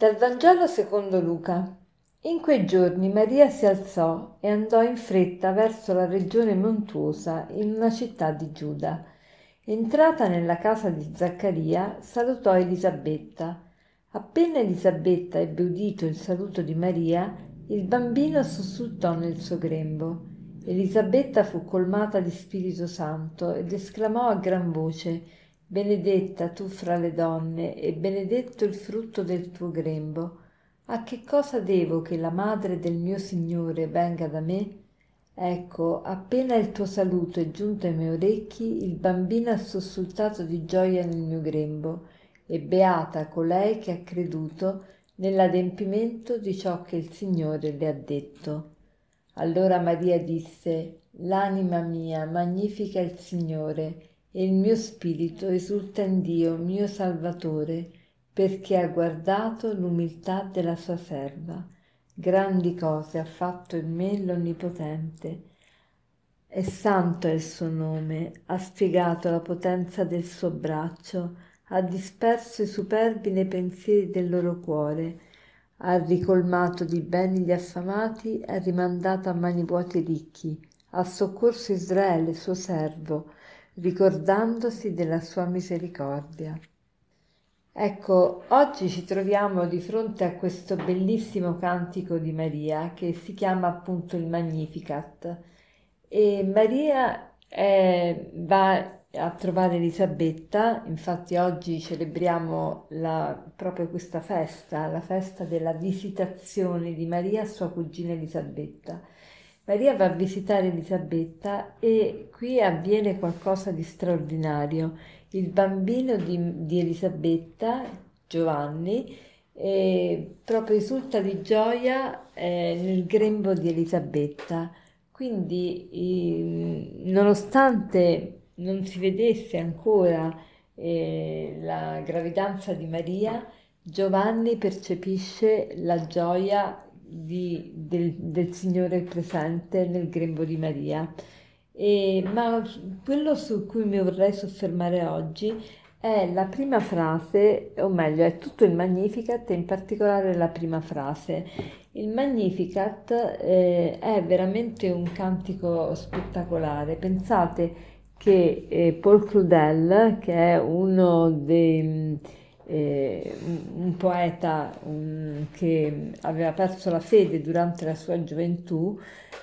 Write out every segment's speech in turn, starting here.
Dal Vangelo secondo Luca. In quei giorni Maria si alzò e andò in fretta verso la regione montuosa in una città di Giuda. Entrata nella casa di Zaccaria, salutò Elisabetta. Appena Elisabetta ebbe udito il saluto di Maria, il bambino sussultò nel suo grembo. Elisabetta fu colmata di Spirito Santo ed esclamò a gran voce benedetta tu fra le donne e benedetto il frutto del tuo grembo. A che cosa devo che la madre del mio Signore venga da me? Ecco, appena il tuo saluto è giunto ai miei orecchi, il bambino ha sussultato di gioia nel mio grembo, e beata colei che ha creduto nell'adempimento di ciò che il Signore le ha detto. Allora Maria disse, L'anima mia magnifica il Signore, e il mio spirito esulta in Dio, mio Salvatore, perché ha guardato l'umiltà della sua serva. Grandi cose ha fatto in me l'Onnipotente. E santo è il suo nome, ha spiegato la potenza del suo braccio, ha disperso i superbi nei pensieri del loro cuore, ha ricolmato di beni gli affamati, ha rimandato a mani vuote i ricchi, ha soccorso Israele, suo servo, ricordandosi della sua misericordia. Ecco, oggi ci troviamo di fronte a questo bellissimo cantico di Maria che si chiama appunto il Magnificat e Maria è, va a trovare Elisabetta, infatti oggi celebriamo la, proprio questa festa, la festa della visitazione di Maria a sua cugina Elisabetta. Maria va a visitare Elisabetta e qui avviene qualcosa di straordinario. Il bambino di, di Elisabetta, Giovanni, eh, proprio esulta di gioia eh, nel grembo di Elisabetta. Quindi, eh, nonostante non si vedesse ancora eh, la gravidanza di Maria, Giovanni percepisce la gioia di, del, del, Signore presente nel grembo di Maria. E, ma quello su cui mi vorrei soffermare oggi è la prima frase, o meglio, è tutto il Magnificat in particolare la prima frase. Il Magnificat eh, è veramente un cantico spettacolare. Pensate che eh, Paul Claudel, che è uno dei eh, un poeta un, che aveva perso la fede durante la sua gioventù,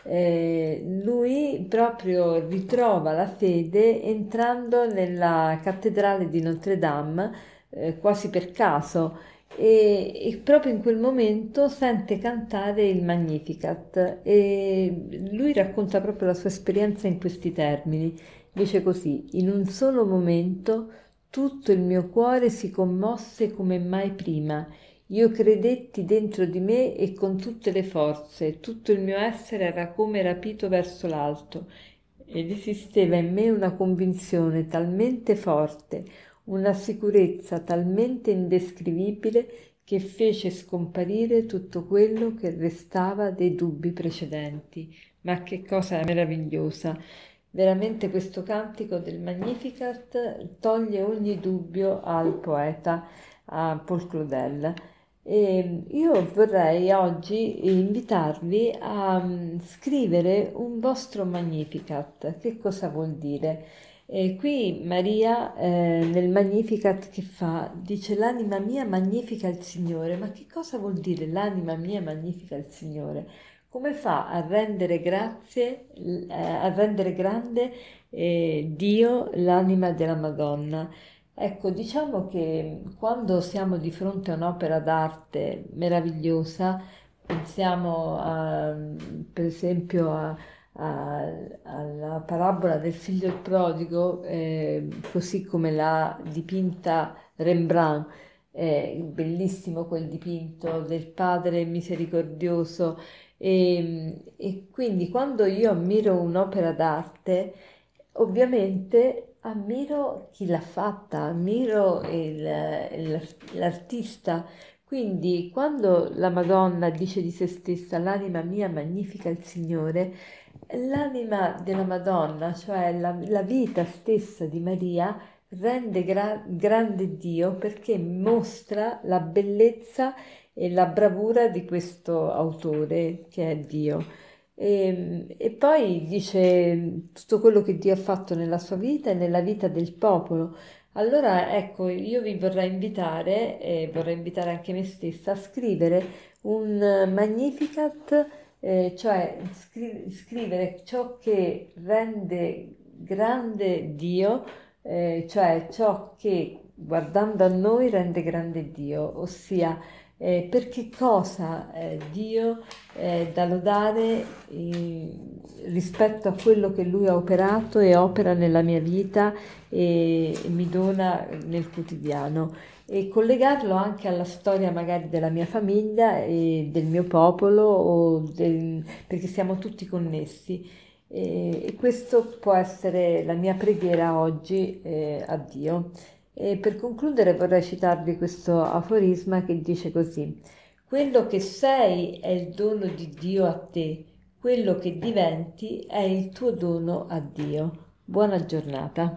eh, lui proprio ritrova la fede entrando nella cattedrale di Notre Dame eh, quasi per caso e, e, proprio in quel momento sente cantare il Magnificat e lui racconta proprio la sua esperienza in questi termini. Dice così, in un solo momento tutto il mio cuore si commosse come mai prima. Io credetti dentro di me e con tutte le forze, tutto il mio essere era come rapito verso l'alto ed esisteva in me una convinzione talmente forte, una sicurezza talmente indescrivibile che fece scomparire tutto quello che restava dei dubbi precedenti. Ma che cosa meravigliosa! Veramente questo cantico del Magnificat toglie ogni dubbio al poeta, a Paul Claudel. E io vorrei oggi invitarvi a mm, scrivere un vostro Magnificat. Che cosa vuol dire? E qui Maria eh, nel Magnificat che fa dice l'anima mia magnifica il Signore. Ma che cosa vuol dire l'anima mia magnifica il Signore? Come fa a rendere grazie, eh, a rendere grande eh, Dio l'anima della Madonna? Ecco, diciamo che quando siamo di fronte a un'opera d'arte meravigliosa, pensiamo a, per esempio a, a, alla parabola del figlio prodigo, eh, così come l'ha dipinta Rembrandt, è bellissimo quel dipinto del padre misericordioso e, e quindi quando io ammiro un'opera d'arte, ovviamente ammiro chi l'ha fatta, ammiro il, l'artista. Quindi quando la Madonna dice di se stessa l'anima mia magnifica il Signore, l'anima della Madonna, cioè la, la vita stessa di Maria, rende gra- grande Dio perché mostra la bellezza e la bravura di questo autore che è Dio. E, e, poi dice tutto quello che Dio ha fatto nella sua vita e nella vita del popolo. Allora, ecco, io vi vorrei invitare, e vorrei invitare anche me stessa, a scrivere un Magnificat, eh, cioè scri- scrivere ciò che rende grande Dio, eh, cioè ciò che guardando a noi rende grande Dio, ossia eh, per che cosa eh, Dio è da lodare eh, rispetto a quello che Lui ha operato e opera nella mia vita e, e mi dona nel quotidiano. E collegarlo anche alla storia magari della mia famiglia e del mio popolo del, perché siamo tutti connessi e, e, questo può essere la mia preghiera oggi eh, a Dio. E per concludere vorrei citarvi questo aforisma che dice così: Quello che sei è il dono di Dio a te, quello che diventi è il tuo dono a Dio. Buona giornata.